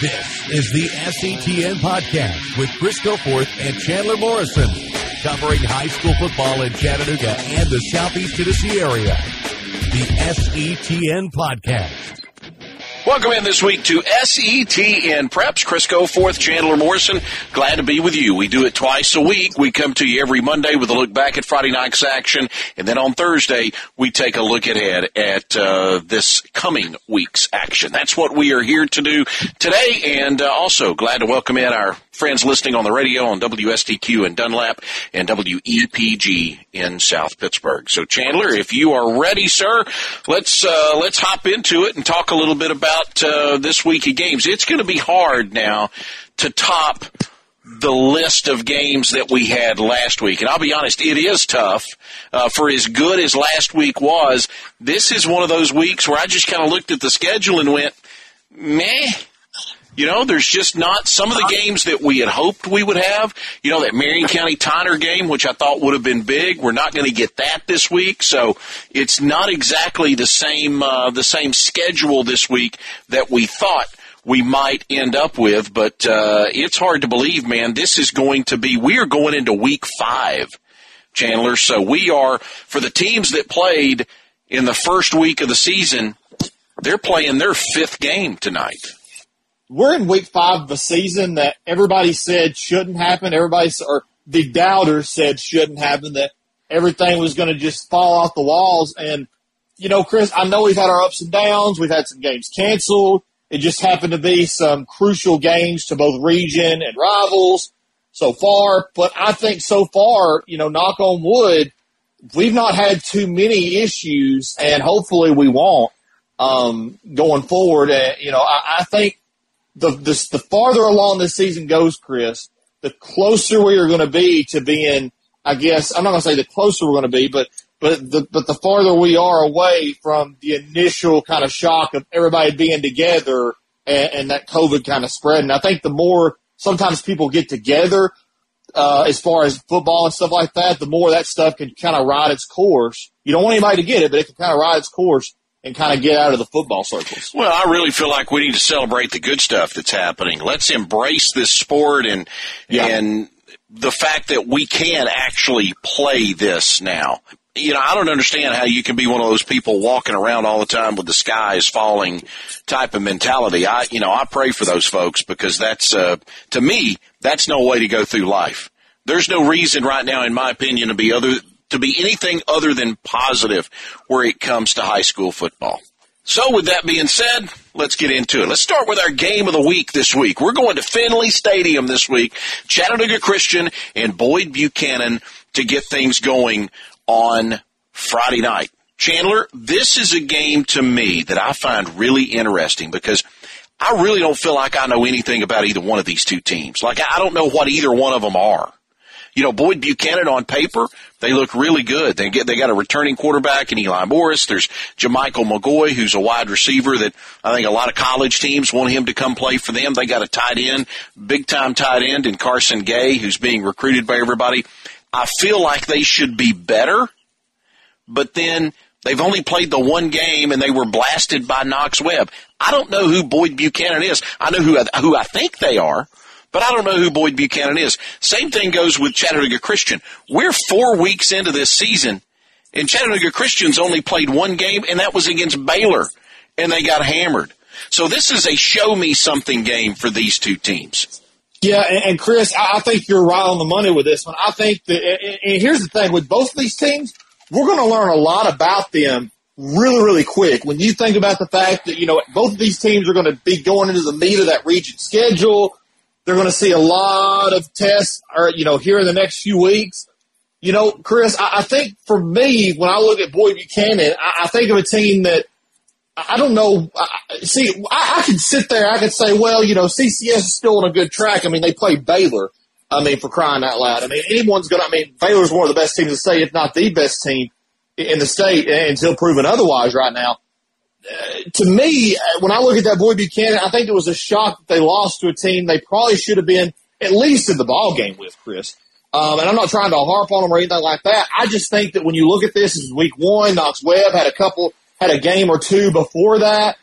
This is the SETN podcast with Chris Goforth and Chandler Morrison, covering high school football in Chattanooga and the Southeast Tennessee area. The SETN podcast. Welcome in this week to SETN Preps. Chris Goforth, Chandler Morrison. Glad to be with you. We do it twice a week. We come to you every Monday with a look back at Friday night's action. And then on Thursday, we take a look ahead at uh, this coming week's action. That's what we are here to do today. And uh, also glad to welcome in our friends listening on the radio on WSTQ in Dunlap and WEPG in South Pittsburg. So Chandler, if you are ready, sir, let's uh, let's hop into it and talk a little bit about uh, this week of games. It's going to be hard now to top the list of games that we had last week. And I'll be honest, it is tough. Uh, for as good as last week was, this is one of those weeks where I just kind of looked at the schedule and went, meh you know, there's just not some of the games that we had hoped we would have. You know, that Marion County Tyner game, which I thought would have been big. We're not going to get that this week, so it's not exactly the same uh, the same schedule this week that we thought we might end up with. But uh, it's hard to believe, man. This is going to be. We are going into week five, Chandler. So we are for the teams that played in the first week of the season. They're playing their fifth game tonight we're in week five of a season that everybody said shouldn't happen. Everybody, or the doubters said shouldn't happen, that everything was going to just fall off the walls. And, you know, Chris, I know we've had our ups and downs. We've had some games canceled. It just happened to be some crucial games to both region and rivals so far. But I think so far, you know, knock on wood, we've not had too many issues and hopefully we won't, um, going forward. Uh, you know, I, I think the, the, the farther along this season goes, Chris, the closer we are going to be to being, I guess, I'm not going to say the closer we're going to be, but, but the, but the farther we are away from the initial kind of shock of everybody being together and, and that COVID kind of spread. And I think the more sometimes people get together, uh, as far as football and stuff like that, the more that stuff can kind of ride its course. You don't want anybody to get it, but it can kind of ride its course and kind of get out of the football circles. Well, I really feel like we need to celebrate the good stuff that's happening. Let's embrace this sport and yeah. and the fact that we can actually play this now. You know, I don't understand how you can be one of those people walking around all the time with the sky is falling type of mentality. I, you know, I pray for those folks because that's, uh, to me, that's no way to go through life. There's no reason right now, in my opinion, to be other, to be anything other than positive where it comes to high school football. So with that being said, let's get into it. Let's start with our game of the week this week. We're going to Finley Stadium this week, Chattanooga Christian and Boyd Buchanan to get things going on Friday night. Chandler, this is a game to me that I find really interesting because I really don't feel like I know anything about either one of these two teams. Like I don't know what either one of them are you know, Boyd Buchanan on paper, they look really good. They get, they got a returning quarterback in Eli Morris. There's Jamichael McGoy, who's a wide receiver that I think a lot of college teams want him to come play for them. They got a tight end, big time tight end in Carson Gay, who's being recruited by everybody. I feel like they should be better, but then they've only played the one game and they were blasted by Knox Webb. I don't know who Boyd Buchanan is. I know who I, who I think they are but I don't know who Boyd Buchanan is. Same thing goes with Chattanooga Christian. We're four weeks into this season, and Chattanooga Christian's only played one game, and that was against Baylor, and they got hammered. So this is a show me something game for these two teams. Yeah, and, and Chris, I think you're right on the money with this one. I think that, and here's the thing with both of these teams, we're going to learn a lot about them really, really quick. When you think about the fact that, you know, both of these teams are going to be going into the meat of that region schedule. They're going to see a lot of tests, or you know, here in the next few weeks. You know, Chris, I, I think for me, when I look at Boyd Buchanan, I, I think of a team that I don't know. I, see, I, I can sit there. I could say, well, you know, CCS is still on a good track. I mean, they play Baylor. I mean, for crying out loud. I mean, anyone's going to, I mean, Baylor's one of the best teams the state, if not the best team in the state until proven otherwise right now to me, when I look at that Boyd Buchanan, I think it was a shock that they lost to a team they probably should have been at least in the ball game with, Chris. Um, and I'm not trying to harp on them or anything like that. I just think that when you look at this, this is week one. Knox Webb had a couple, had a game or two before that.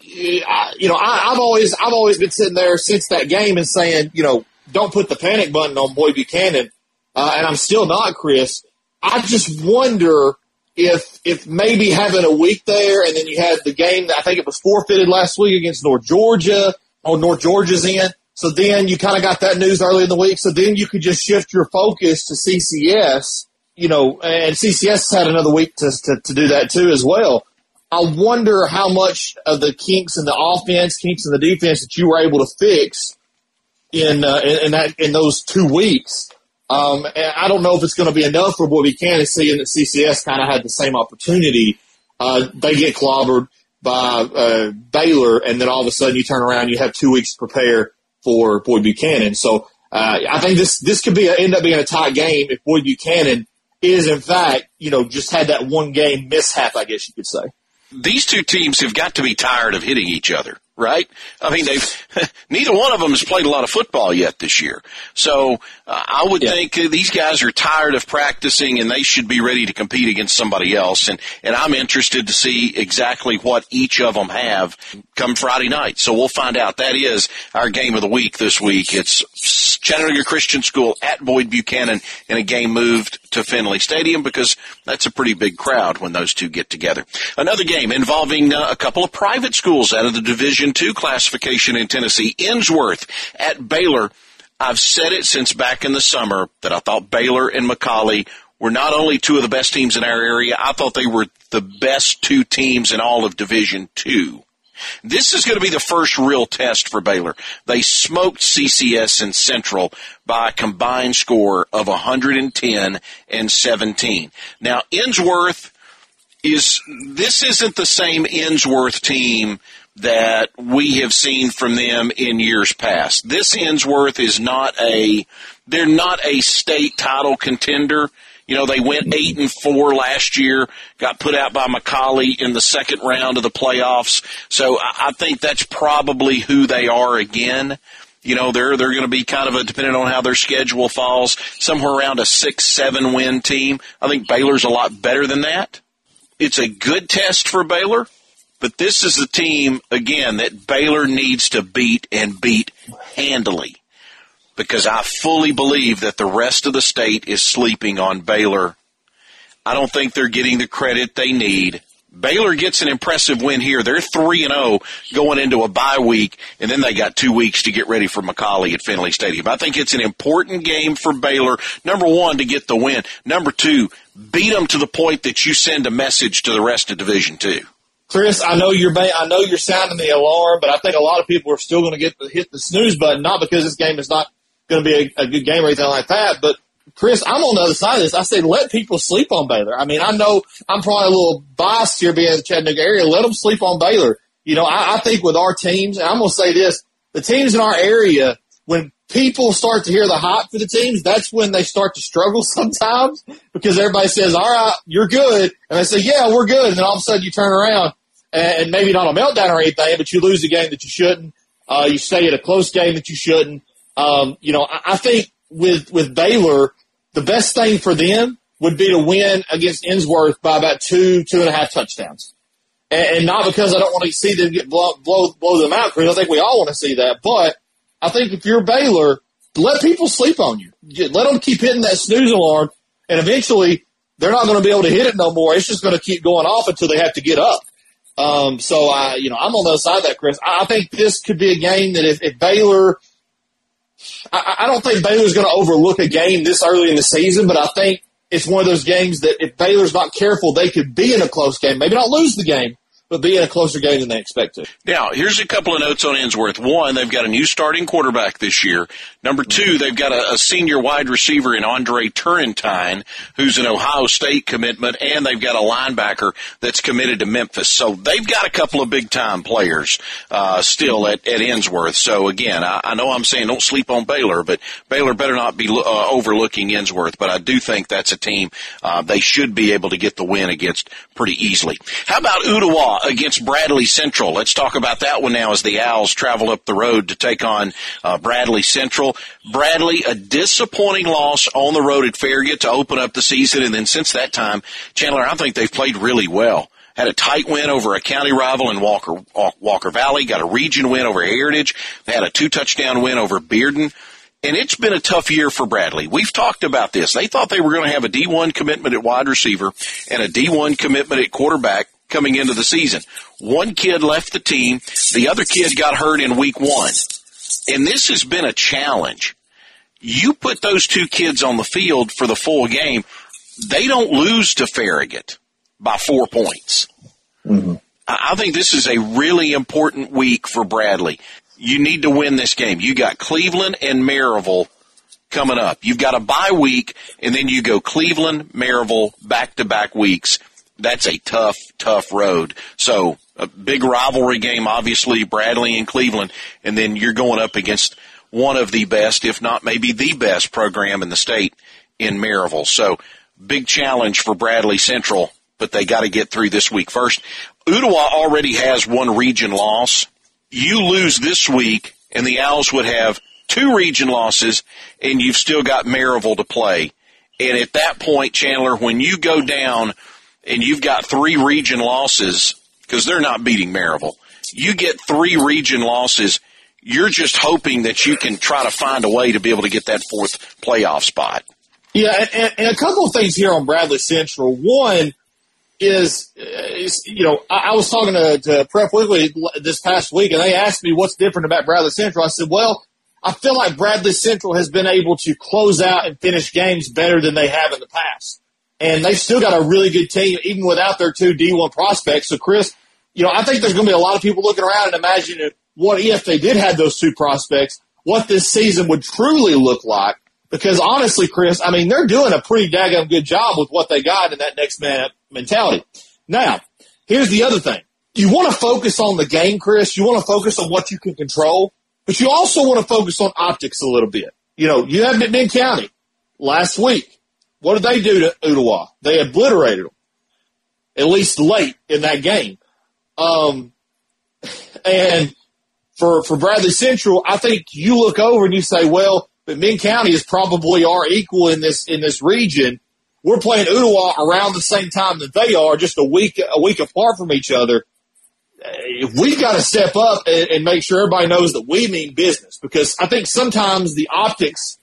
you know, I, have always I've always been sitting there since that game and saying, you know, don't put the panic button on Boyd Buchanan, uh, and I'm still not, Chris. I just wonder if if maybe having a week there and then you had the game that I think it was forfeited last week against North Georgia or North Georgia's in. So then you kind of got that news early in the week. So then you could just shift your focus to CCS, you know, and CCS had another week to, to, to do that too as well. I wonder how much of the kinks in the offense, kinks in the defense that you were able to fix in uh, in, in, that in those two weeks. Um, I don't know if it's going to be enough for Boyd Buchanan, seeing that CCS kind of had the same opportunity. Uh, they get clobbered by uh, Baylor, and then all of a sudden you turn around, you have two weeks to prepare for Boyd Buchanan. So uh, I think this this could be a, end up being a tight game if Boyd Buchanan is in fact you know just had that one game mishap, I guess you could say these two teams have got to be tired of hitting each other, right? I mean, they've neither one of them has played a lot of football yet this year. So uh, I would yeah. think uh, these guys are tired of practicing and they should be ready to compete against somebody else. And and I'm interested to see exactly what each of them have come Friday night. So we'll find out. That is our game of the week this week. It's Chattanooga Christian School at Boyd Buchanan in a game moved to Finley Stadium because that's a pretty big crowd when those two get together. Another game involving uh, a couple of private schools out of the Division II classification in Tennessee. Ensworth at Baylor. I've said it since back in the summer that I thought Baylor and McCallie were not only two of the best teams in our area, I thought they were the best two teams in all of Division II. This is going to be the first real test for Baylor. They smoked CCS and Central by a combined score of 110 and 17. Now, Ensworth is, this isn't the same Ensworth team that we have seen from them in years past. This Ensworth is not a, they're not a state title contender. You know, they went eight and four last year, got put out by McCallie in the second round of the playoffs. So I think that's probably who they are again. You know, they're, they're going to be kind of a, depending on how their schedule falls, somewhere around a six, seven win team. I think Baylor's a lot better than that. It's a good test for Baylor, but this is a team, again, that Baylor needs to beat and beat handily because I fully believe that the rest of the state is sleeping on Baylor. I don't think they're getting the credit they need. Baylor gets an impressive win here. They're 3 and 0 going into a bye week and then they got 2 weeks to get ready for McCallie at Finley Stadium. I think it's an important game for Baylor. Number 1 to get the win. Number 2, beat them to the point that you send a message to the rest of Division 2. Chris, I know you're I know you're sounding the alarm, but I think a lot of people are still going to get the, hit the snooze button not because this game is not going to be a, a, good game or anything like that. But Chris, I'm on the other side of this. I say let people sleep on Baylor. I mean, I know I'm probably a little biased here being in the Chattanooga area. Let them sleep on Baylor. You know, I, I think with our teams, and I'm going to say this, the teams in our area, when people start to hear the hype for the teams, that's when they start to struggle sometimes because everybody says, all right, you're good. And they say, yeah, we're good. And then all of a sudden you turn around and, maybe not a meltdown or anything, but you lose a game that you shouldn't. Uh, you stay at a close game that you shouldn't. Um, you know, I, I think with with Baylor, the best thing for them would be to win against Ensworth by about two two and a half touchdowns, and, and not because I don't want to see them get blow blow, blow them out, because I think we all want to see that. But I think if you're Baylor, let people sleep on you. Let them keep hitting that snooze alarm, and eventually they're not going to be able to hit it no more. It's just going to keep going off until they have to get up. Um, so I, you know, I'm on the other side of that, Chris. I think this could be a game that if, if Baylor I, I don't think Baylor's going to overlook a game this early in the season, but I think it's one of those games that if Baylor's not careful, they could be in a close game, maybe not lose the game, but be in a closer game than they expected. Now, here's a couple of notes on Ensworth. One, they've got a new starting quarterback this year. Number two, they've got a, a senior wide receiver in Andre Turrentine, who's an Ohio State commitment, and they've got a linebacker that's committed to Memphis. So they've got a couple of big time players uh, still at, at Ensworth. So again, I, I know I'm saying don't sleep on Baylor, but Baylor better not be uh, overlooking Ensworth. But I do think that's a team uh, they should be able to get the win against pretty easily. How about Ooltewah? against Bradley Central. Let's talk about that one now as the Owls travel up the road to take on uh, Bradley Central. Bradley, a disappointing loss on the road at Farragut to open up the season, and then since that time, Chandler, I think they've played really well. had a tight win over a county rival in Walker Walker Valley, got a region win over Heritage. They had a two touchdown win over Bearden. And it's been a tough year for Bradley. We've talked about this. They thought they were going to have a D1 commitment at wide receiver and a D1 commitment at quarterback coming into the season. One kid left the team. The other kid got hurt in week one. And this has been a challenge. You put those two kids on the field for the full game, they don't lose to Farragut by four points. Mm-hmm. I think this is a really important week for Bradley. You need to win this game. You got Cleveland and Maryville coming up. You've got a bye week, and then you go Cleveland, Maryville, back to back weeks. That's a tough, tough road. So a big rivalry game, obviously, Bradley and Cleveland, and then you're going up against one of the best, if not maybe the best program in the state in Maryville. So big challenge for Bradley Central but they got to get through this week first. Ooltewah already has one region loss. You lose this week, and the Owls would have two region losses, and you've still got Maryville to play. And at that point, Chandler, when you go down and you've got three region losses, because they're not beating Maryville, you get three region losses. You're just hoping that you can try to find a way to be able to get that fourth playoff spot. Yeah, and, and a couple of things here on Bradley Central. One, is, is you know, I, I was talking to, to Prep Weekly this past week, and they asked me what's different about Bradley Central. I said, well, I feel like Bradley Central has been able to close out and finish games better than they have in the past. And they've still got a really good team, even without their two D1 prospects. So, Chris, you know, I think there's going to be a lot of people looking around and imagining what if they did have those two prospects, what this season would truly look like. Because honestly, Chris, I mean, they're doing a pretty daggone good job with what they got in that next man mentality. Now, here's the other thing. You want to focus on the game, Chris. You want to focus on what you can control, but you also want to focus on optics a little bit. You know, you have McMinn County last week. What did they do to Ooltewah? They obliterated them, at least late in that game. Um, and for, for Bradley Central, I think you look over and you say, well, McMinn County is probably our equal in this, in this region. We're playing Ooltewah around the same time that they are, just a week a week apart from each other. Uh, we've got to step up and, and make sure everybody knows that we mean business because I think sometimes the optics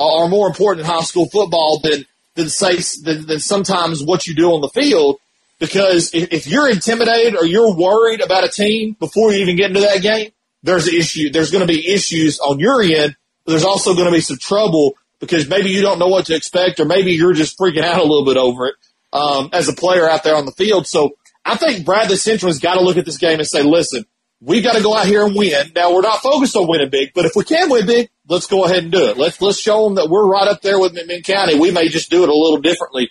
are more important in high school football than than say than, than sometimes what you do on the field. Because if, if you're intimidated or you're worried about a team before you even get into that game, there's an issue. There's going to be issues on your end. There's also going to be some trouble because maybe you don't know what to expect or maybe you're just freaking out a little bit over it um, as a player out there on the field. So I think Bradley Central has got to look at this game and say, listen, we got to go out here and win. Now we're not focused on winning big, but if we can win big, let's go ahead and do it. Let's let's show them that we're right up there with McMinn County. We may just do it a little differently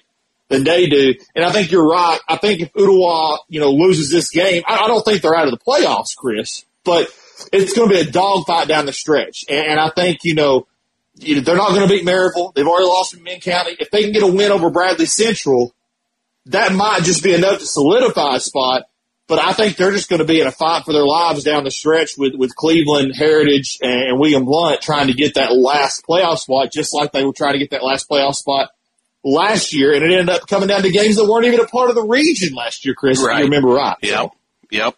than they do. And I think you're right. I think if Ooltewah, you know, loses this game, I, I don't think they're out of the playoffs, Chris, but it's going to be a dogfight down the stretch. And, and I think, you know, you know, they're not going to beat Maryville. They've already lost in Min County. If they can get a win over Bradley Central, that might just be enough to solidify a spot. But I think they're just going to be in a fight for their lives down the stretch with, with Cleveland, Heritage, and William Blount trying to get that last playoff spot, just like they were trying to get that last playoff spot last year. And it ended up coming down to games that weren't even a part of the region last year, Chris, right. if you remember right. Yep. So. Yep.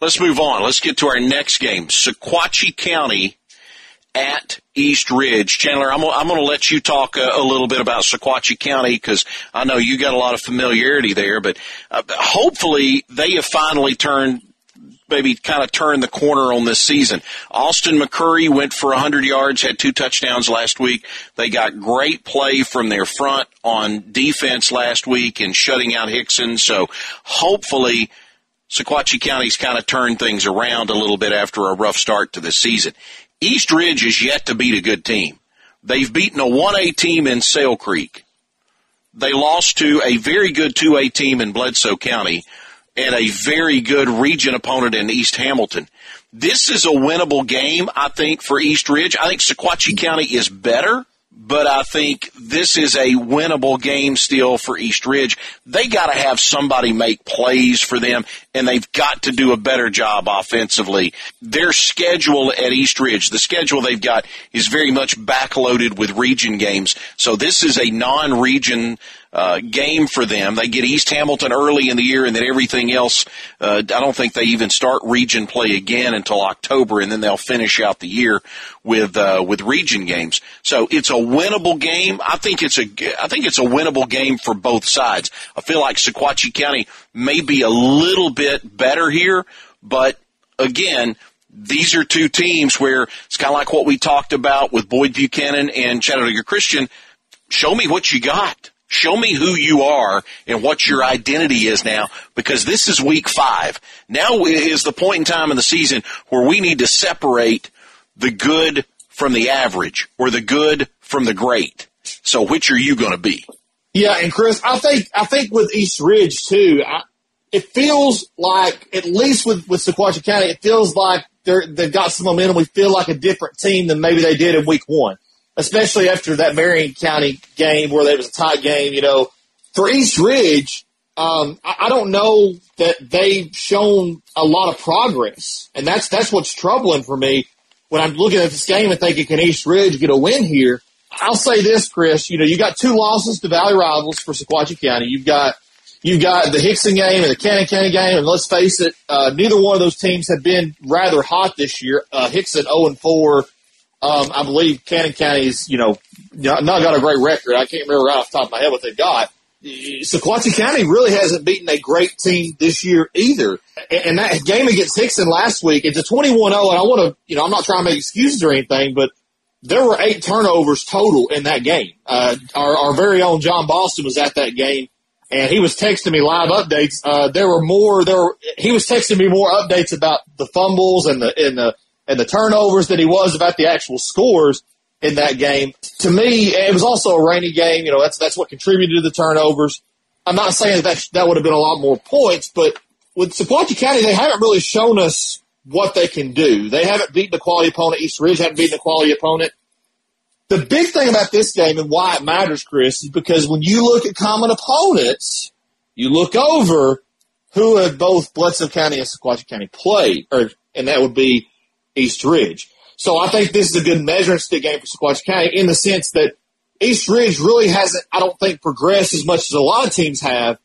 Let's move on. Let's get to our next game. Sequatchie County at East Ridge. Chandler, I'm, I'm going to let you talk a, a, little bit about Sequatchie County because I know you got a lot of familiarity there, but uh, hopefully they have finally turned maybe kind of turned the corner on this season. Austin McCurry went for 100 yards, had two touchdowns last week. They got great play from their front on defense last week and shutting out Hixson. So hopefully Sequatchie County's kind of turned things around a little bit after a rough start to the season. East Ridge is yet to beat a good team. They've beaten a 1A team in Sale Creek. They lost to a very good 2A team in Bledsoe County and a very good region opponent in East Hamilton. This is a winnable game, I think, for East Ridge. I think Sequatchie County is better, but I think this is a winnable game still for East Ridge. They got to have somebody make plays for them. And they've got to do a better job offensively. Their schedule at East Ridge, the schedule they've got is very much backloaded with region games. So this is a non-region uh, game for them. They get East Hamilton early in the year, and then everything else. Uh, I don't think they even start region play again until October, and then they'll finish out the year with uh, with region games. So it's a winnable game. I think it's a I think it's a winnable game for both sides. I feel like Sequatchie County may be a little bit better here, but again, these are two teams where it's kind of like what we talked about with Boyd Buchanan and Chattanooga Christian. Show me what you got. Show me who you are and what your identity is now because this is week five. Now is the point in time in the season where we need to separate the good from the average or the good from the great. So which are you going to be? Yeah, and Chris, I think I think with East Ridge too, I, it feels like at least with with Sequatchie County, it feels like they're they've got some momentum. We feel like a different team than maybe they did in Week One especially after that Marion County game where there was a tight game. You know, for East Ridge, um, I, I don't know that they've shown a lot of progress, and that's that's what's troubling for me when I'm looking at this game and thinking, can East Ridge get a win here? I'll say this, Chris. You know, you got two losses to Valley rivals for Sequatchie County. You've got you've got the Hixson game and the Cannon County game, and let's face it, uh, neither one of those teams have been rather hot this year. Uh, Hixson 0 and 4, um, I believe Cannon County's, you know, not got a great record. I can't remember right off the top of my head what they've got. Sequatchie County really hasn't beaten a great team this year either. And that game against Hixson last week, it's a 21-0, and I want to, you know, I'm not trying to make excuses or anything, but there were eight turnovers total in that game. Uh, our, our very own John Boston was at that game, and he was texting me live updates. Uh, there were more, there were, he was texting me more updates about the fumbles and the, and the, and the turnovers than he was about the actual scores in that game. To me, it was also a rainy game. You know, that's that's what contributed to the turnovers. I'm not saying that that, that would have been a lot more points, but with Sequatchie County, they haven't really shown us what they can do. They haven't beaten a quality opponent. East Ridge haven't beaten a quality opponent. The big thing about this game and why it matters, Chris, is because when you look at common opponents, you look over who have both Bledsoe County and Sequatchie County played, or and that would be East Ridge. So I think this is a good measuring stick game for Sequatchie County in the sense that East Ridge really hasn't, I don't think, progressed as much as a lot of teams have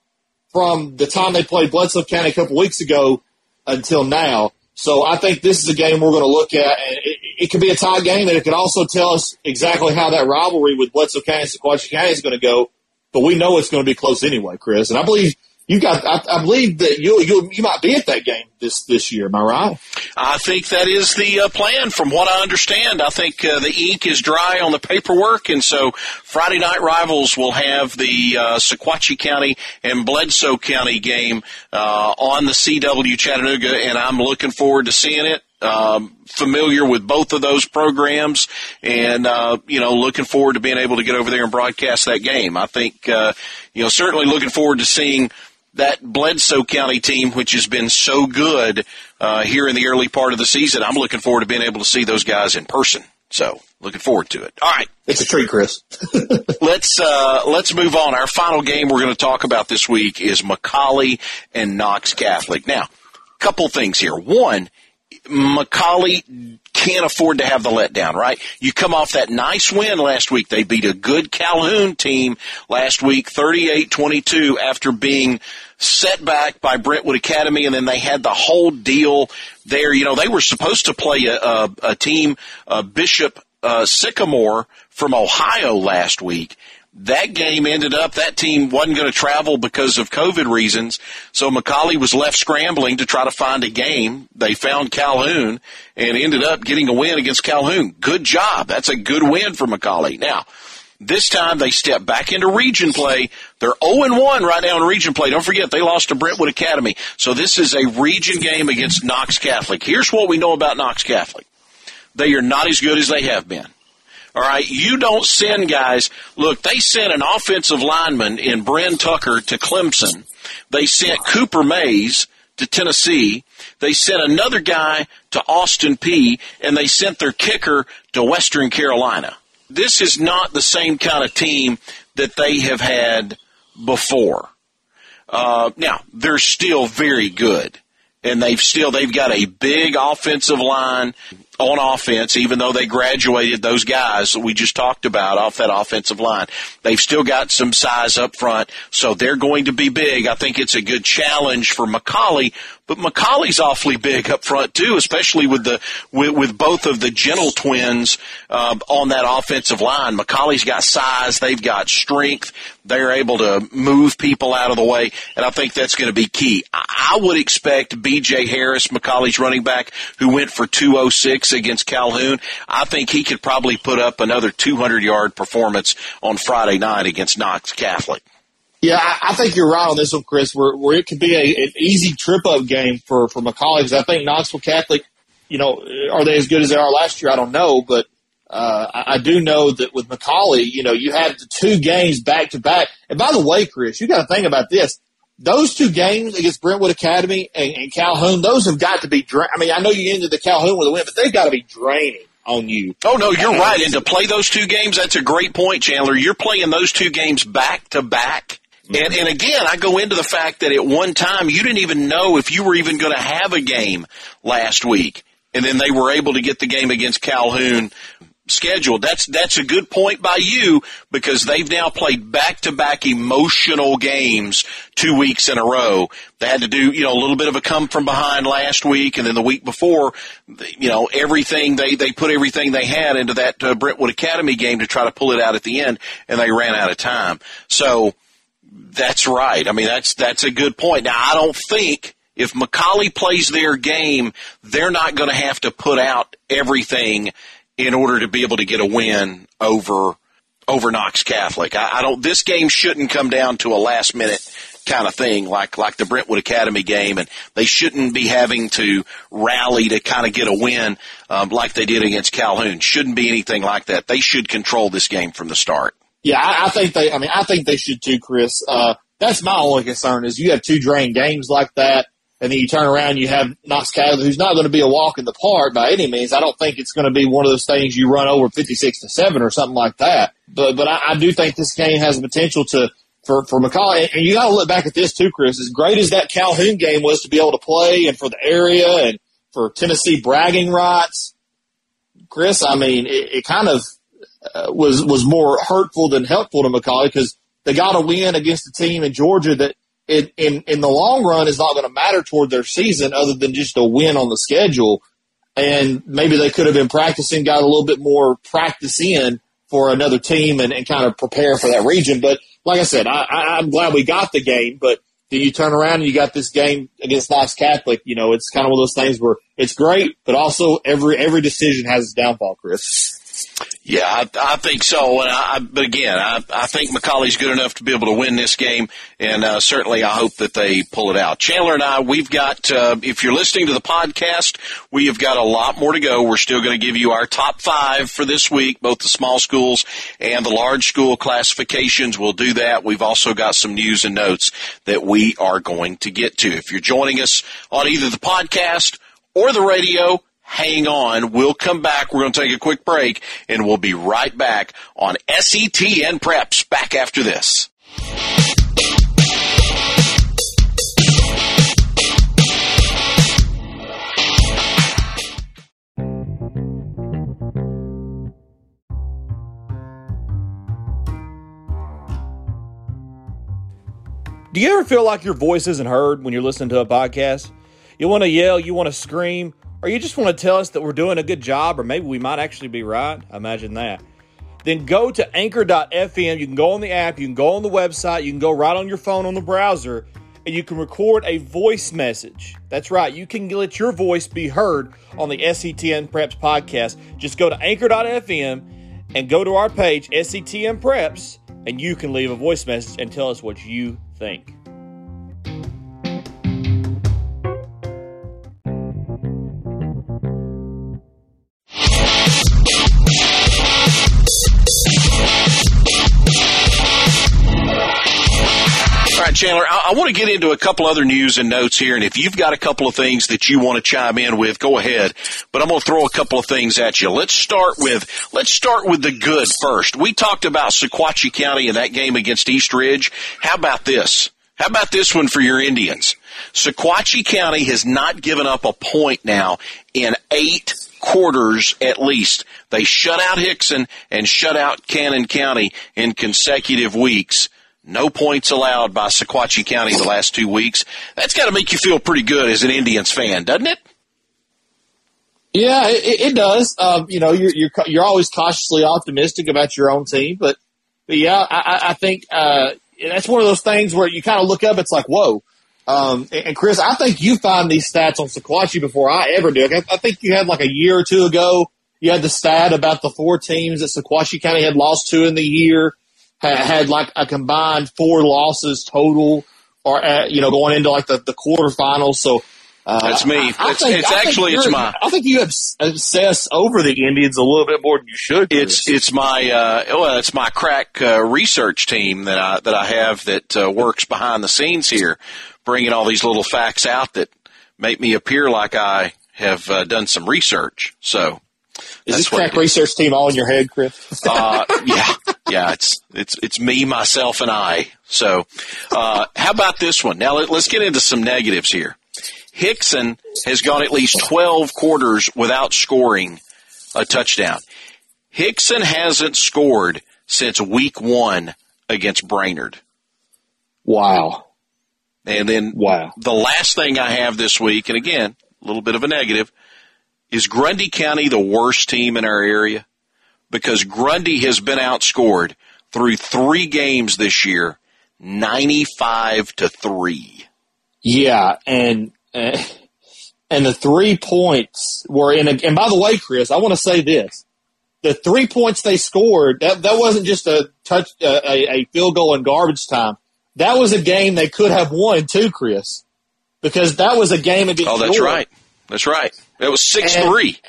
from the time they played Bledsoe County a couple weeks ago until now. So I think this is a game we're going to look at, and it, it could be a tie game, and it could also tell us exactly how that rivalry with Bledsoe County and Sequatchie County is going to go. But we know it's going to be close anyway, Chris. And I believe you got. I, I believe that you you you might be at that game this this year. Am I right? I think that is the uh, plan. From what I understand, I think uh, the ink is dry on the paperwork, and so Friday night rivals will have the uh, Sequatchie County and Bledsoe County game uh, on the CW Chattanooga, and I'm looking forward to seeing it. Um, familiar with both of those programs, and uh, you know, looking forward to being able to get over there and broadcast that game. I think uh, you know, certainly looking forward to seeing that Bledsoe County team, which has been so good uh, here in the early part of the season. I'm looking forward to being able to see those guys in person. So looking forward to it. All right, it's a treat, Chris. let's uh, let's move on. Our final game we're going to talk about this week is McCallie and Knox Catholic. Now, a couple things here. One, McCallie can't afford to have the letdown, right? You come off that nice win last week. They beat a good Calhoun team last week, 38-22 after being set back by Brentwood Academy and then they had the whole deal there. You know, they were supposed to play a, a, a team, uh, Bishop, uh, Sycamore from Ohio last week that game ended up that team wasn't going to travel because of COVID reasons. So McCallie was left scrambling to try to find a game. They found Calhoun and ended up getting a win against Calhoun. Good job. That's a good win for McCallie. Now, this time they step back into region play. They're 0-1 right now in region play. Don't forget they lost to Brentwood Academy. So this is a region game against Knox Catholic. Here's what we know about Knox Catholic. They are not as good as they have been. All right, you don't send guys. Look, they sent an offensive lineman in Bryn Tucker to Clemson. They sent Cooper Mays to Tennessee. They sent another guy to Austin Peay, and they sent their kicker to Western Carolina. This is not the same kind of team that they have had before. Uh, now they're still very good, and they've still they've got a big offensive line on offense, even though they graduated those guys that we just talked about off that offensive line. They've still got some size up front, so they're going to be big. I think it's a good challenge for McCallie, but McCallie's awfully big up front too, especially with the with, with both of the gentle twins uh, on that offensive line. McCallie's got size, they've got strength, they're able to move people out of the way, and I think that's going to be key. I would expect B.J. Harris, McCallie's running back, who went for 206 against Calhoun. I think he could probably put up another 200 yard performance on Friday night against Knox Catholic. Yeah, I, I think you're right on this one, Chris. Where, where it could be a, an easy trip up game for for McCallie. Because I think Knoxville Catholic, you know, are they as good as they are last year? I don't know, but uh, I, do know that with McCallie, you know, you have the two games back to back. And by the way, Chris, you got to think about this. Those two games against Brentwood Academy and, and Calhoun, those have got to be. Dra- I mean, I know you ended the Calhoun with a win, but they've got to be draining on you. Oh no, you're right. And to play those two games, that's a great point, Chandler. You're playing those two games back to back. And, and again, I go into the fact that at one time you didn't even know if you were even going to have a game last week. And then they were able to get the game against Calhoun scheduled. That's that's a good point by you because they've now played back to back emotional games two weeks in a row. They had to do you know a little bit of a come from behind last week, and then the week before, you know everything they they put everything they had into that uh, Brentwood Academy game to try to pull it out at the end, and they ran out of time. So that's right. I mean that's that's a good point. Now I don't think if McCallie plays their game, they're not going to have to put out everything in order to be able to get a win over over Knox Catholic. I, I don't. This game shouldn't come down to a last minute kind of thing like like the Brentwood Academy game, and they shouldn't be having to rally to kind of get a win um, like they did against Calhoun. Shouldn't be anything like that. They should control this game from the start. Yeah, I, I think they. I mean, I think they should too, Chris. Uh, that's my only concern is you have two drain games like that and then you turn around, you have Knox Catholic, who's not going to be a walk in the park by any means. I don't think it's going to be one of those things you run over 56 to 7 or something like that. But, but I, I do think this game has the potential to, for, for McCallie, and you got to look back at this too, Chris. As great as that Calhoun game was to be able to play and for the area and for Tennessee bragging rights, Chris, I mean, it, it kind of uh, was, was more hurtful than helpful to McCallie because they got a win against a team in Georgia that in, in, in the long run is not going to matter toward their season other than just a win on the schedule. And maybe they could have been practicing, got a little bit more practice in for another team and, and kind of prepare for that region. But like I said, I, I, I'm glad we got the game, but then you turn around and you got this game against Knox Catholic. You know, it's kind of one of those things where it's great, but also every every decision has its downfall, Chris. Yeah, I, I think so. And I, but again, I, I think McCallie's good enough to be able to win this game, and uh, certainly I hope that they pull it out. Chandler and I, we've got. Uh, if you're listening to the podcast, we have got a lot more to go. We're still going to give you our top five for this week, both the small schools and the large school classifications. We'll do that. We've also got some news and notes that we are going to get to. If you're joining us on either the podcast or the radio hang on. We'll come back. We're going to take a quick break and we'll be right back on SETN Preps back after this. Do you ever feel like your voice isn't heard when you're listening to a podcast? You want to yell, you want to scream, or you just want to tell us that we're doing a good job, or maybe we might actually be right, imagine that. Then go to anchor.fm. You can go on the app, you can go on the website, you can go right on your phone on the browser, and you can record a voice message. That's right, you can let your voice be heard on the SETN Preps podcast. Just go to anchor.fm and go to our page, SETN Preps, and you can leave a voice message and tell us what you think. Chandler, I, I, want to get into a couple other news and notes here, and if you've got a couple of things that you want to chime in with, go ahead. But I'm going to throw a couple of things at you. Let's start with let's start with the good first. We talked about Sequatchie County in that game against East Ridge. How about this? How about this one for your Indians? Sequatchie County has not given up a point now in eight quarters at least. They shut out Hixson and shut out Cannon County in consecutive weeks. No points allowed by Sequatchie County the last two weeks. That's got to make you feel pretty good as an Indians fan, doesn't it? Yeah, it, it does. Um, you know, you're, you're you're always cautiously optimistic about your own team, but, but yeah, I, I think uh, that's one of those things where you kind of look up. It's like, whoa. Um, and Chris, I think you find these stats on Sequatchie before I ever do. I, I think you had like a year or two ago. You had the stat about the four teams that Sequatchie County had lost to in the year, had, had like a combined four losses total, or uh, you know going into like the the quarterfinals. So uh, That's me. I, I it's, think, it's actually it's my. I think you obsess over the Indians a little bit more than you should. It's it's my uh, well, it's my crack uh, research team that I that I have that uh, works behind the scenes here, bringing all these little facts out that make me appear like I have uh, done some research. So. Is this crack research team all in your head, Chris? uh, yeah, yeah. It's it's it's me, myself, and I. So, uh, how about this one? Now let, let's get into some negatives here. Hixson has gone at least 12 quarters without scoring a touchdown. Hixson hasn't scored since week one against Brainerd. Wow. And then wow. the last thing I have this week, and again, a little bit of a negative, is Grundy County the worst team in our area? Because Grundy has been outscored through three games this year, 95 to 3. Yeah, and and, and the three points were in a, and by the way, Chris, I want to say this. The three points they scored, that, that wasn't just a touch, a, a field goal in garbage time. That was a game they could have won too, Chris, because that was a game against. Oh, that's right. That's right. It was six and, three.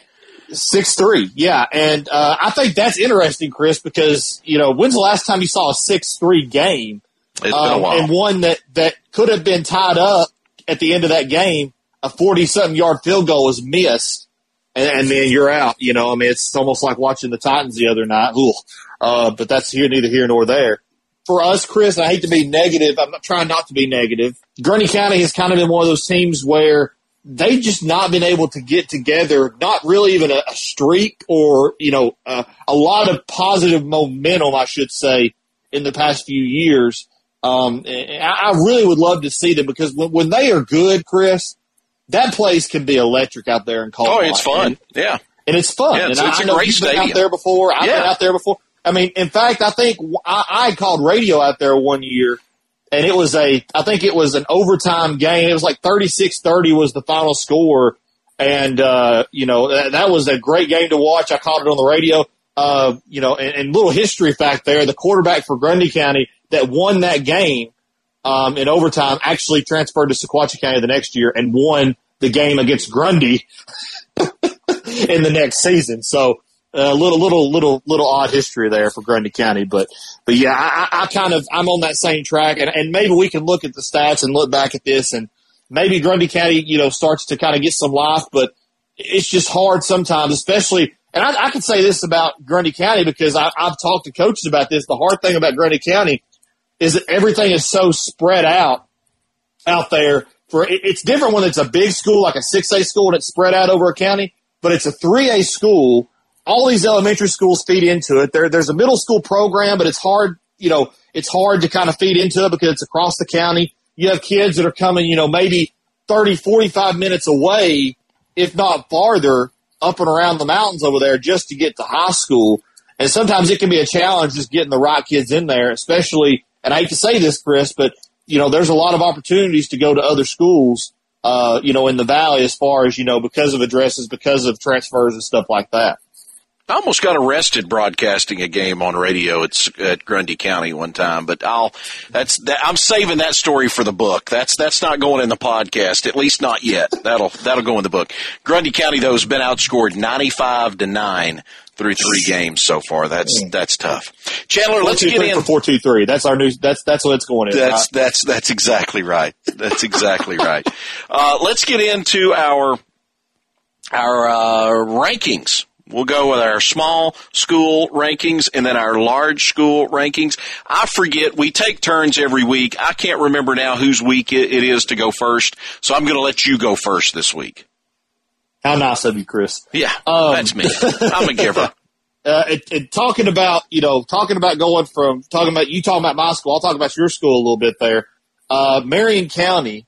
Six three, yeah, and uh, I think that's interesting, Chris, because you know when's the last time you saw a six three game? It's um, been a while. And one that that could have been tied up at the end of that game, a 40 something yard field goal is missed and, and, then you're out. You know, I mean, it's almost like watching the Titans the other night. Ooh. Uh, but that's here, neither here nor there. For us, Chris, I hate to be negative. I'm not trying not to be negative. Grundy County has kind of been one of those teams where they've just not been able to get together, not really even a, a streak or, you know, uh, a lot of positive momentum, I should say, in the past few years. Um, I really would love to see them because when, when they are good, Chris, that place can be electric out there in Colorado. Oh, it's fun. And, yeah. And it's fun. Yeah, it's, and it's I, a know great you've stadium. been out there before. I've yeah. been out there before. I mean, in fact, I think I, I called radio out there one year and it was a, I think it was an overtime game. It was like 36-30 was the final score. And, uh, you know, that, that was a great game to watch. I caught it on the radio. Uh, you know, and, and little history fact there, the quarterback for Grundy County that won that game um, in overtime actually transferred to Sequatchie County the next year and won the game against Grundy in the next season. So a uh, little, little, little, little odd history there for Grundy County, but, but yeah, I, I kind of, I'm on that same track and, and maybe we can look at the stats and look back at this and maybe Grundy County, you know, starts to kind of get some life, but it's just hard sometimes, especially, and I, I can say this about Grundy County because I, I've talked to coaches about this. The hard thing about Grundy County is that everything is so spread out out there. For it's different when it's a big school like a six A school and it's spread out over a county, but it's a three A school. All these elementary schools feed into it. There, there's a middle school program, but it's hard. You know, it's hard to kind of feed into it because it's across the county. You have kids that are coming, you know, maybe 30, 45 minutes away, if not farther, up and around the mountains over there just to get to high school. And sometimes it can be a challenge just getting the right kids in there, especially and I hate to say this, Chris, but you know, there's a lot of opportunities to go to other schools, uh, you know, in the valley as far as, you know, because of addresses, because of transfers and stuff like that. I almost got arrested broadcasting a game on radio at, at Grundy County one time, but I'll that's that, I'm saving that story for the book. That's that's not going in the podcast, at least not yet. That'll that'll go in the book. Grundy County though has been outscored 95 to 9 through three games so far. That's that's tough. Chandler, let's get in for four two three. That's our new. That's that's what's going in. That's that's that's exactly right. That's exactly right. Uh, let's get into our our uh, rankings We'll go with our small school rankings and then our large school rankings. I forget, we take turns every week. I can't remember now whose week it is to go first, so I'm going to let you go first this week. How nice of you, Chris. Yeah, um, that's me. I'm a giver. Uh, it, it, talking about, you know, talking about going from, talking about, you talking about my school, I'll talk about your school a little bit there. Uh, Marion County,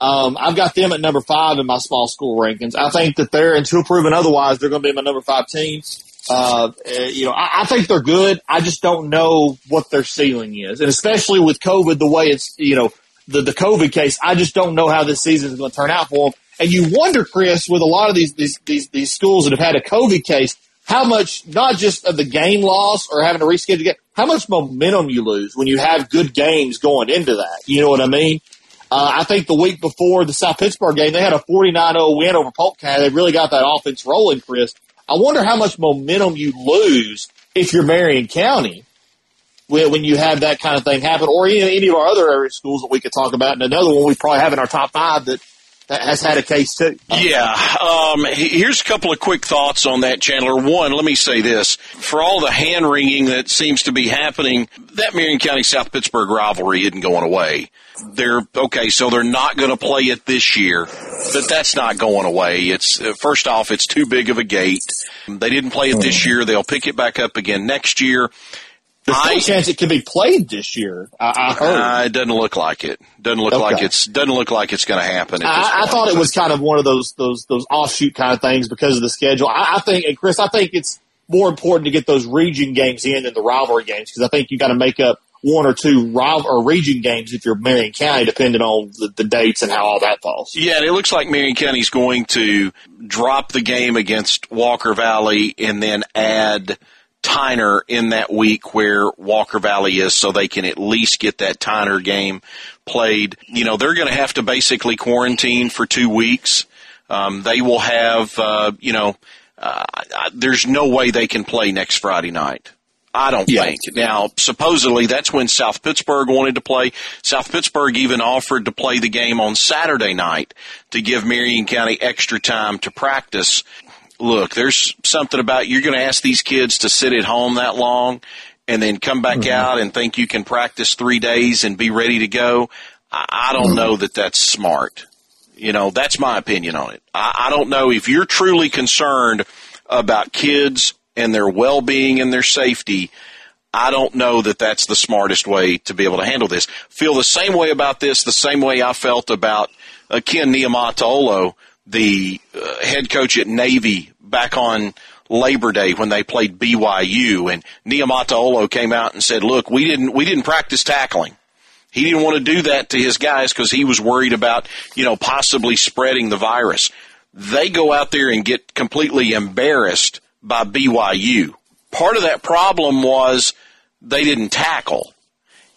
um, I've got them at number five in my small school rankings. I think that they're, until proven otherwise, they're going to be my number five team. Uh, eh, you know, I, I, think they're good. I just don't know what their ceiling is. And especially with COVID, the way it's, you know, the, the COVID case, I just don't know how this season is going to turn out for them. And you wonder, Chris, with a lot of these, these, these, these schools that have had a COVID case, how much, not just of the game loss or having to reschedule how much momentum you lose when you have good games going into that. You know what I mean? Uh, I think the week before the South Pittsburg game, they had a 49-0 win over Polk County. They really got that offense rolling, Chris. I wonder how much momentum you lose if you're Marion County when when you have that kind of thing happen, or any, any of our other area schools that we could talk about. And another one we probably have in our top five that has had a case too. Yeah. Um, here's a couple of quick thoughts on that, Chandler. One, let me say this. For all the hand wringing that seems to be happening, that Marion County South Pittsburg rivalry isn't going away. They're, okay, so they're not going to play it this year, but that's not going away. It's, uh, first off, it's too big of a gate. They didn't play it this year. They'll pick it back up again next year. There's a chance it can be played this year. I, I heard. Uh, it doesn't look like it. Doesn't look okay. like it's doesn't look like it's going to happen. I, I, thought it was kind of one of those those those offshoot kind of things because of the schedule. I, I think, and Chris, I think it's more important to get those region games in than the rivalry games because I think you got to make up one or two rival or region games if you're Marion County, depending on the, the, dates and how all that falls. Yeah, and it looks like Marion County's going to drop the game against Walker Valley and then add Tyner in that week where Walker Valley is so they can at least get that Tyner game played. You know, they're going to have to basically quarantine for two weeks. Um, they will have, uh, you know, uh, there's no way they can play next Friday night. I don't yeah. think. Now, supposedly that's when South Pittsburg wanted to play. South Pittsburg even offered to play the game on Saturday night to give Marion County extra time to practice look, there's something about you're going to ask these kids to sit at home that long and then come back mm-hmm. out and think you can practice three days and be ready to go. I, I don't mm-hmm. know that that's smart. You know, that's my opinion on it. I, I don't know if you're truly concerned about kids and their well-being and their safety. I don't know that that's the smartest way to be able to handle this. Feel the same way about this, the same way I felt about uh, Ken Niumatalolo the uh, head coach at Navy back on Labor Day when they played BYU, and Niumatalolo came out and said, "Look, we didn't we didn't practice tackling." He didn't want to do that to his guys because he was worried about, you know, possibly spreading the virus. They go out there and get completely embarrassed by BYU. Part of that problem was they didn't tackle.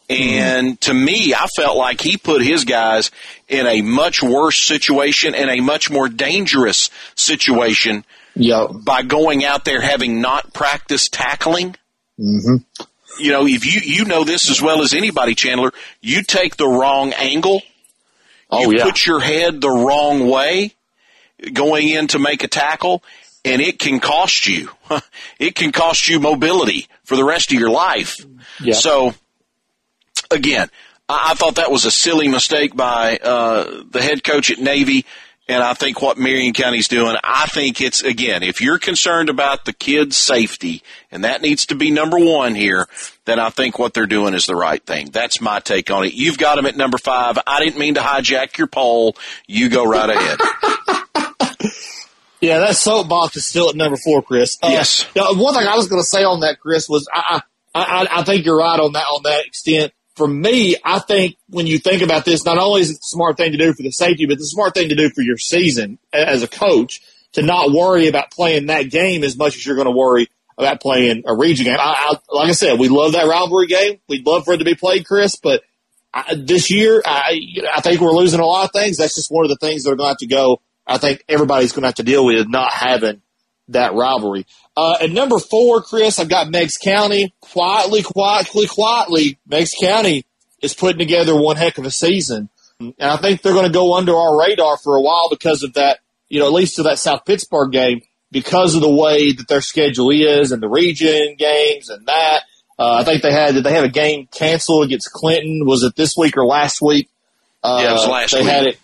And to me, I felt like he put his guys in a much worse situation and a much more dangerous situation yep. by going out there having not practiced tackling. Mm-hmm. You know, if you, you know this as well as anybody, Chandler, you take the wrong angle, oh, you yeah. put your head the wrong way going in to make a tackle, and it can cost you. it can cost you mobility for the rest of your life. Yep. So, again, I, I thought that was a silly mistake by uh, the head coach at Navy. And I think what Marion County's doing, I think it's, again, if you're concerned about the kids' safety, and that needs to be number one here, then I think what they're doing is the right thing. That's my take on it. You've got them at number five. I didn't mean to hijack your poll. You go right ahead. yeah, that soapbox is still at number four, Chris. Uh, yes. one thing I was going to say on that, Chris, was I, I, I think you're right on that, on that extent for me, I think when you think about this, not only is it the smart thing to do for the safety, but the smart thing to do for your season as a coach to not worry about playing that game as much as you're going to worry about playing a region game. I, I, like I said, we love that rivalry game. We'd love for it to be played, Chris, but I, this year, I, I think we're losing a lot of things. That's just one of the things that are going to have to go. I think everybody's going to have to deal with not having that rivalry. Uh, at number four, Chris, I've got Meigs County. Quietly, quietly, quietly, Meigs County is putting together one heck of a season. And I think they're going to go under our radar for a while because of that, you know, at least to that South Pittsburg game. because of the way that their schedule is and the region games and that. Uh, I think they had did they have a game canceled against Clinton? Was it this week or last week? Uh, yeah, it was last they week. had it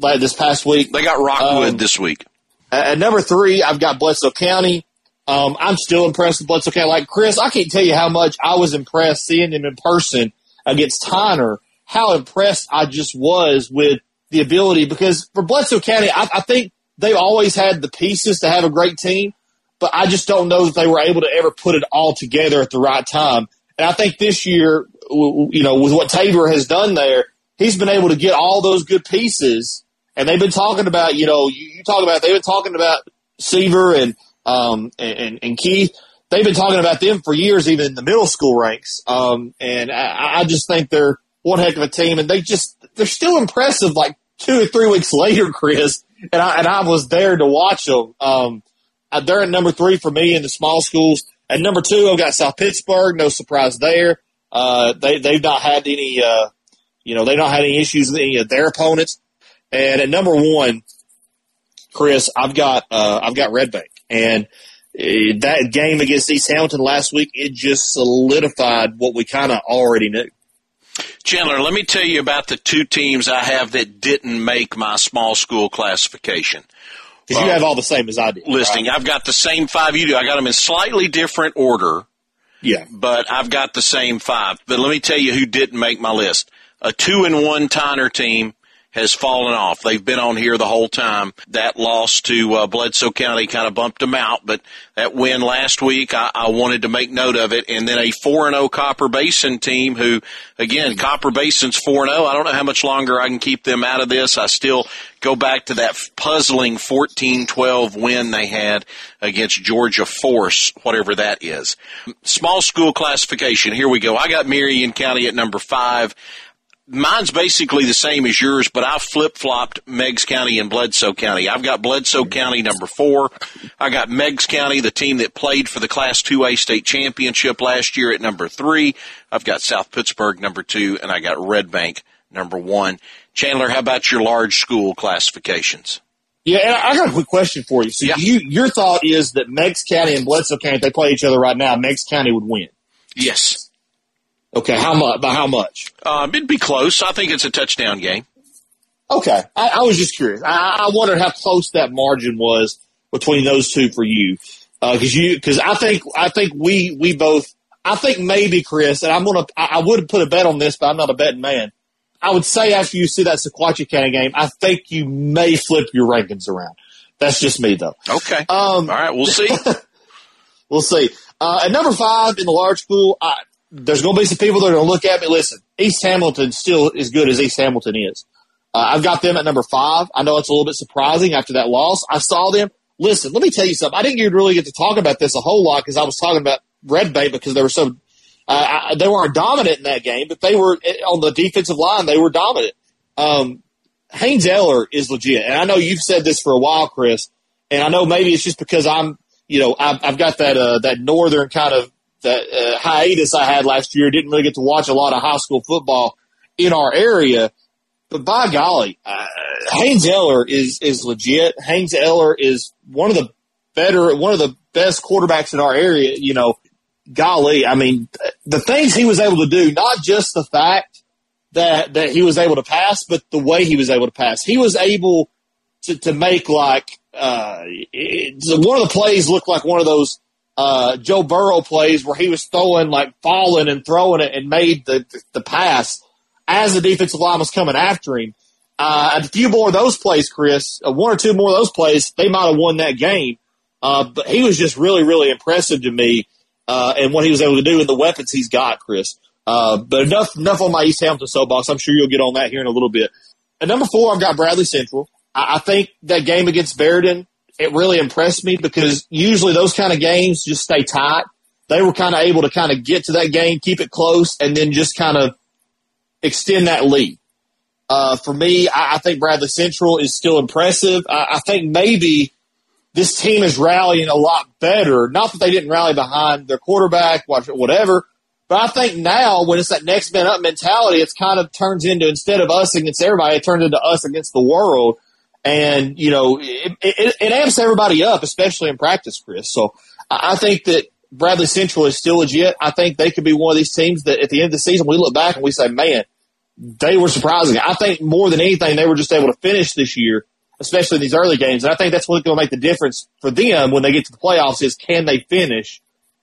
this past week. They got Rockwood um, this week. At number three, I've got Bledsoe County. Um, I'm still impressed with Bledsoe County. Like Chris, I can't tell you how much I was impressed seeing him in person against Tyner. How impressed I just was with the ability because for Bledsoe County, I, I think they've always had the pieces to have a great team but I just don't know that they were able to ever put it all together at the right time. And I think this year, you know, with what Tabor has done there, he's been able to get all those good pieces. And they've been talking about, you know, you, you talk about, they've been talking about Seaver and, um, and, and Keith. They've been talking about them for years, even in the middle school ranks. Um, and I, I just think they're one heck of a team and they just, they're still impressive like two or three weeks later, Chris. And I, and I was there to watch them. Um, uh, they're at number three for me in the small schools. At number two, I've got South Pittsburg. No surprise there. Uh, they they've not had any, uh, you know, they've not had any issues with any of their opponents. And at number one, Chris, I've got uh, I've got Red Bank, and uh, that game against East Hamilton last week, it just solidified what we kind of already knew. Chandler, let me tell you about the two teams I have that didn't make my small school classification. Because you have all the same as I do. Listing. Right? I've got the same five you do. I got them in slightly different order. Yeah. But I've got the same five. But let me tell you who didn't make my list. A two and one Tyner team has fallen off. They've been on here the whole time. That loss to uh, Bledsoe County kind of bumped them out, but that win last week, I, I wanted to make note of it. And then a 4 0 Copper Basin team who, again, Copper Basin's 4 0. I don't know how much longer I can keep them out of this. I still go back to that puzzling 14 12 win they had against Georgia Force, whatever that is. Small school classification. Here we go. I got Marion County at number five mine's basically the same as yours, but I flip flopped Meigs County and Bledsoe County. I've got Bledsoe County number four. I got Meigs County, the team that played for the Class 2A state championship last year at number three. I've got South Pittsburg number two, and I got Red Bank number one. Chandler, how about your large school classifications? Yeah, and I got a quick question for you. So yeah. you, your thought is that Meigs County and Bledsoe County, if they play each other right now, Meigs County would win. Yes. Okay, how much? By how much? Um, it'd be close. I think it's a touchdown game. Okay, I, I was just curious. I, I, wondered how close that margin was between those two for you, because uh, you because I think I think we we both I think maybe Chris and I'm gonna I, I would put a bet on this, but I'm not a betting man. I would say after you see that Sequatchie County game, I think you may flip your rankings around. That's just me though. Okay. Um, All right, we'll see. we'll see. Uh, at number five in the large pool, I, there's going to be some people that are going to look at me. Listen, East Hamilton still as good as East Hamilton is. Uh, I've got them at number five. I know it's a little bit surprising after that loss. I saw them. Listen, let me tell you something. I didn't really get to talk about this a whole lot because I was talking about Red Bank because they were so uh, I, they weren't dominant in that game, but they were eh, on the defensive line. They were dominant. Um, Haynes Eller is legit, and I know you've said this for a while, Chris. And I know maybe it's just because I'm, you know, I've, I've got that uh, that northern kind of that uh, hiatus I had last year. Didn't really get to watch a lot of high school football in our area. But by golly, uh, Haynes Eller is is legit. Haynes Eller is one of the better, one of the best quarterbacks in our area. You know, golly, I mean, the things he was able to do, not just the fact that that he was able to pass, but the way he was able to pass. He was able to to make like uh, it, one of the plays looked like one of those uh, Joe Burrow plays where he was throwing like falling and throwing it and made the the pass as the defensive line was coming after him. Uh, a few more of those plays, Chris, uh, one or two more of those plays, they might have won that game. Uh, but he was just really, really impressive to me, uh, and what he was able to do and the weapons he's got, Chris. Uh, but enough, enough on my East Hamilton soapbox. I'm sure you'll get on that here in a little bit. At number four, I've got Bradley Central. I, I think that game against Berryton, it really impressed me because usually those kind of games just stay tight. They were kind of able to kind of get to that game, keep it close, and then just kind of extend that lead. Uh, for me, I, I, think Bradley Central is still impressive. I, I, think maybe this team is rallying a lot better. Not that they didn't rally behind their quarterback, whatever, but I think now when it's that next man up mentality, it's kind of turns into instead of us against everybody, it turns into us against the world. And you know it, it, it amps everybody up, especially in practice, Chris. So I think that Bradley Central is still legit. I think they could be one of these teams that at the end of the season we look back and we say, man, they were surprising. I think more than anything, they were just able to finish this year, especially in these early games. And I think that's what's going to make the difference for them when they get to the playoffs is can they finish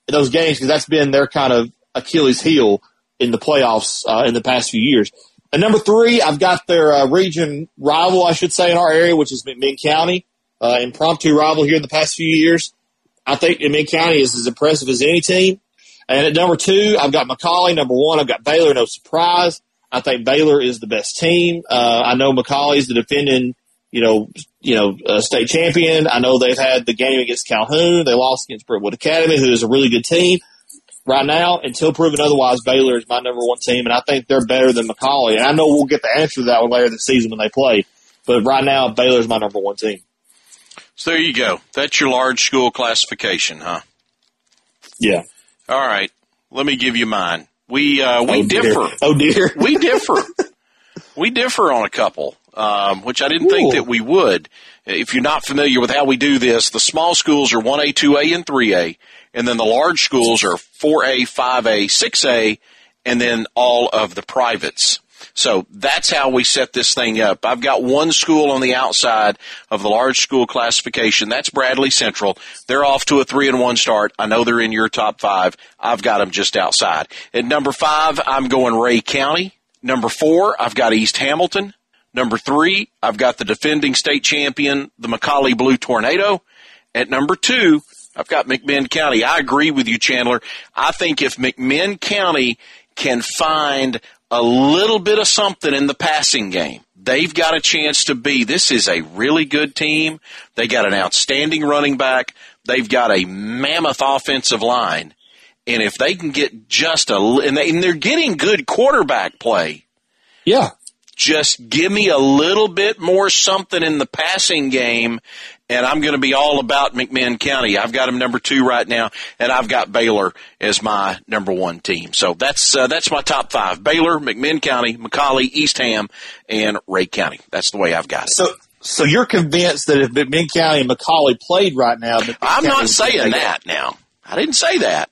those games? Because that's been their kind of Achilles heel in the playoffs uh, in the past few years. And number three, I've got their uh, region rival, I should say, in our area, which is McMinn County, uh, impromptu rival here in the past few years. I think McMinn County is as impressive as any team. And at number two, I've got McCallie. Number one, I've got Baylor. No surprise. I think Baylor is the best team. Uh, I know McCallie is the defending, you know, you know, uh, state champion. I know they've had the game against Calhoun. They lost against Brentwood Academy, who is a really good team. Right now, until proven otherwise, Baylor is my number one team, and I think they're better than McCallie. And I know we'll get the answer to that one later this season when they play. But right now, Baylor's my number one team. So there you go. That's your large school classification, huh? Yeah. All right. Let me give you mine. We uh, we oh, differ. Oh dear. we differ. we differ on a couple, um, which I didn't think that we would. If you're not familiar with how we do this, the small schools are 1A, 2A, and 3A, and then the large schools are 4A, 5A, 6A, and then all of the privates. So that's how we set this thing up. I've got one school on the outside of the large school classification. That's Bradley Central. They're off to a three and one start. I know they're in your top five. I've got them just outside. At number five, I'm going Rhea County. Number four, I've got East Hamilton. Number three, I've got the defending state champion, the McCallie Blue Tornado. At number two, I've got McMinn County. I agree with you, Chandler. I think if McMinn County can find a little bit of something in the passing game, they've got a chance to be. This is a really good team. They got an outstanding running back. They've got a mammoth offensive line. And if they can get just a, and, they, and they're getting good quarterback play, Yeah. Just give me a little bit more something in the passing game, and I'm going to be all about McMinn County. I've got them number two right now, and I've got Baylor as my number one team. So that's uh, that's my top five: Baylor, McMinn County, McCallie, East Ham, and Rhea County. That's the way I've got it. So, so you're convinced that if McMinn County and McCallie played right now, McMinn I'm County not saying that now. I didn't say that.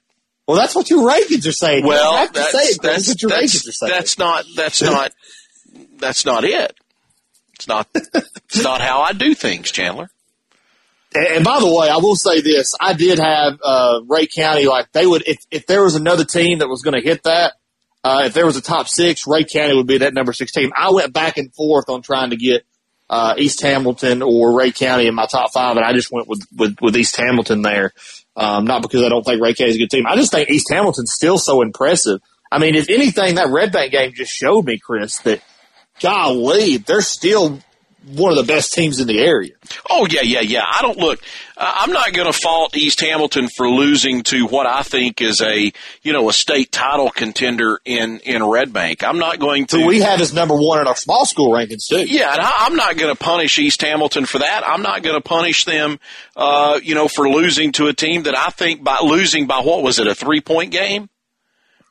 Well, that's what your rankings are saying. Well, don't have to that's, say it. That's, That's what your that's, rankings are saying. that's not that's not that's not it. It's not it's not how I do things, Chandler. And, by the way, I will say this: I did have uh, Rhea County. Like they would, if if there was another team that was going to hit that, uh, if there was a top six, Rhea County would be that number six team. I went back and forth on trying to get uh, East Hamilton or Rhea County in my top five, and I just went with with, with East Hamilton there. Um, not because I don't think Rhea County is a good team. I just think East Hamilton's still so impressive. I mean, if anything, that Red Bank game just showed me, Chris, that golly, they're still one of the best teams in the area. Oh yeah, yeah, yeah. I don't look. Uh, I'm not going to fault East Hamilton for losing to what I think is a you know a state title contender in in Red Bank. I'm not going to. who we have as number one in our small school rankings too. Yeah, and I, I'm not going to punish East Hamilton for that. I'm not going to punish them, uh, you know, for losing to a team that I think by losing by what was it a three point game,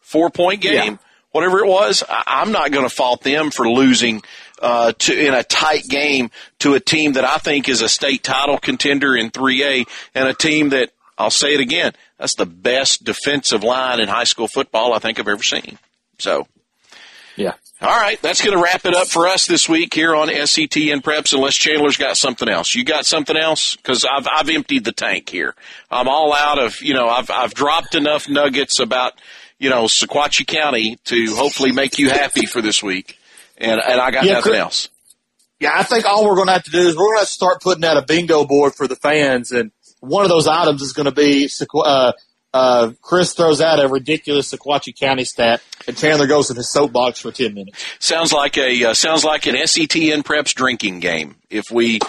four point game, Yeah. Whatever it was. I, I'm not going to fault them for losing uh, to in a tight game to a team that I think is a state title contender in 3A and a team that I'll say it again. That's the best defensive line in high school football I think I've ever seen. So. Yeah. All right, that's going to wrap it up for us this week here on SETN Preps. Unless Chandler's got something else, you got something else? Because I've I've emptied the tank here. I'm all out of you know I've I've dropped enough nuggets about you know Sequatchie County to hopefully make you happy for this week, and and I got Yeah, nothing else. Yeah, I think all we're going to have to do is we're going to have to start putting out a bingo board for the fans, and one of those items is going to be uh, uh, Chris throws out a ridiculous Sequatchie County stat, and Chandler goes in his soapbox for ten minutes. Sounds like a uh, sounds like an SETN Preps drinking game. If we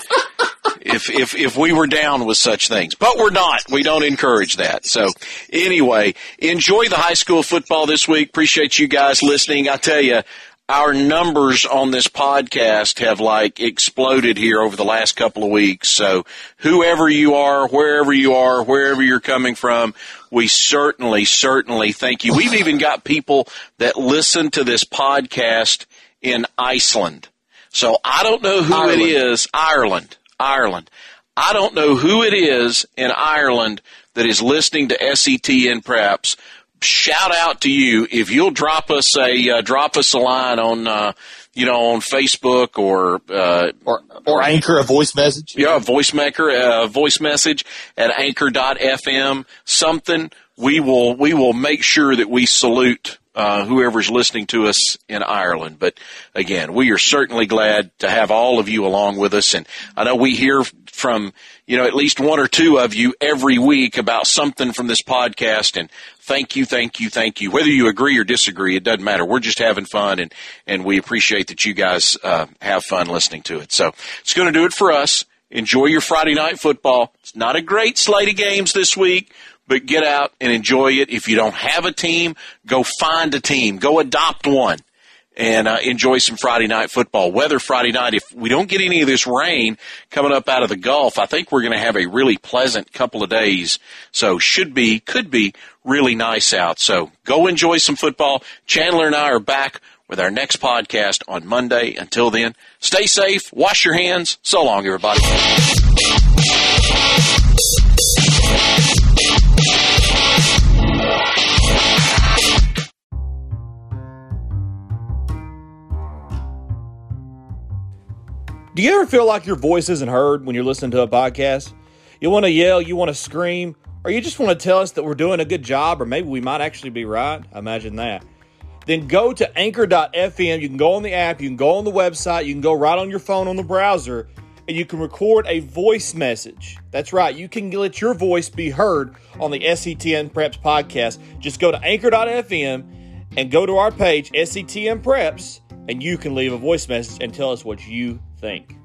if if if we were down with such things, but we're not. We don't encourage that. So anyway, enjoy the high school football this week. Appreciate you guys listening. I tell you. Our numbers on this podcast have like exploded here over the last couple of weeks. So whoever you are, wherever you are, wherever you're coming from, we certainly, certainly thank you. We've even got people that listen to this podcast in Iceland. So I don't know who Ireland. it is. Ireland. Ireland. I don't know who it is in Ireland that is listening to SETN Preps. Shout out to you if you'll drop us a uh, drop us a line on uh, you know on Facebook or uh, or or anchor a voice message. yeah, a voice maker, a voice message at anchor.fm, something. We will, we will make sure that we salute, uh, whoever's listening to us in Ireland. But again, we are certainly glad to have all of you along with us. And I know we hear from, you know, at least one or two of you every week about something from this podcast. And thank you, thank you, thank you. Whether you agree or disagree, it doesn't matter. We're just having fun and, and we appreciate that you guys, uh, have fun listening to it. So it's going to do it for us. Enjoy your Friday night football. It's not a great slate of games this week, but get out and enjoy it. If you don't have a team, go find a team. Go adopt one and uh, enjoy some Friday night football. Weather Friday night. If we don't get any of this rain coming up out of the Gulf, I think we're going to have a really pleasant couple of days. So should be, could be really nice out. So go enjoy some football. Chandler and I are back with our next podcast on Monday. Until then, stay safe, wash your hands. So long, everybody. Do you ever feel like your voice isn't heard when you're listening to a podcast? You want to yell, you want to scream, or you just want to tell us that we're doing a good job, or maybe we might actually be right? Imagine that. Then go to anchor.fm. You can go on the app, you can go on the website, you can go right on your phone on the browser, and you can record a voice message. That's right, you can let your voice be heard on the SETN Preps podcast. Just go to anchor.fm and go to our page, SETN Preps, and you can leave a voice message and tell us what you think.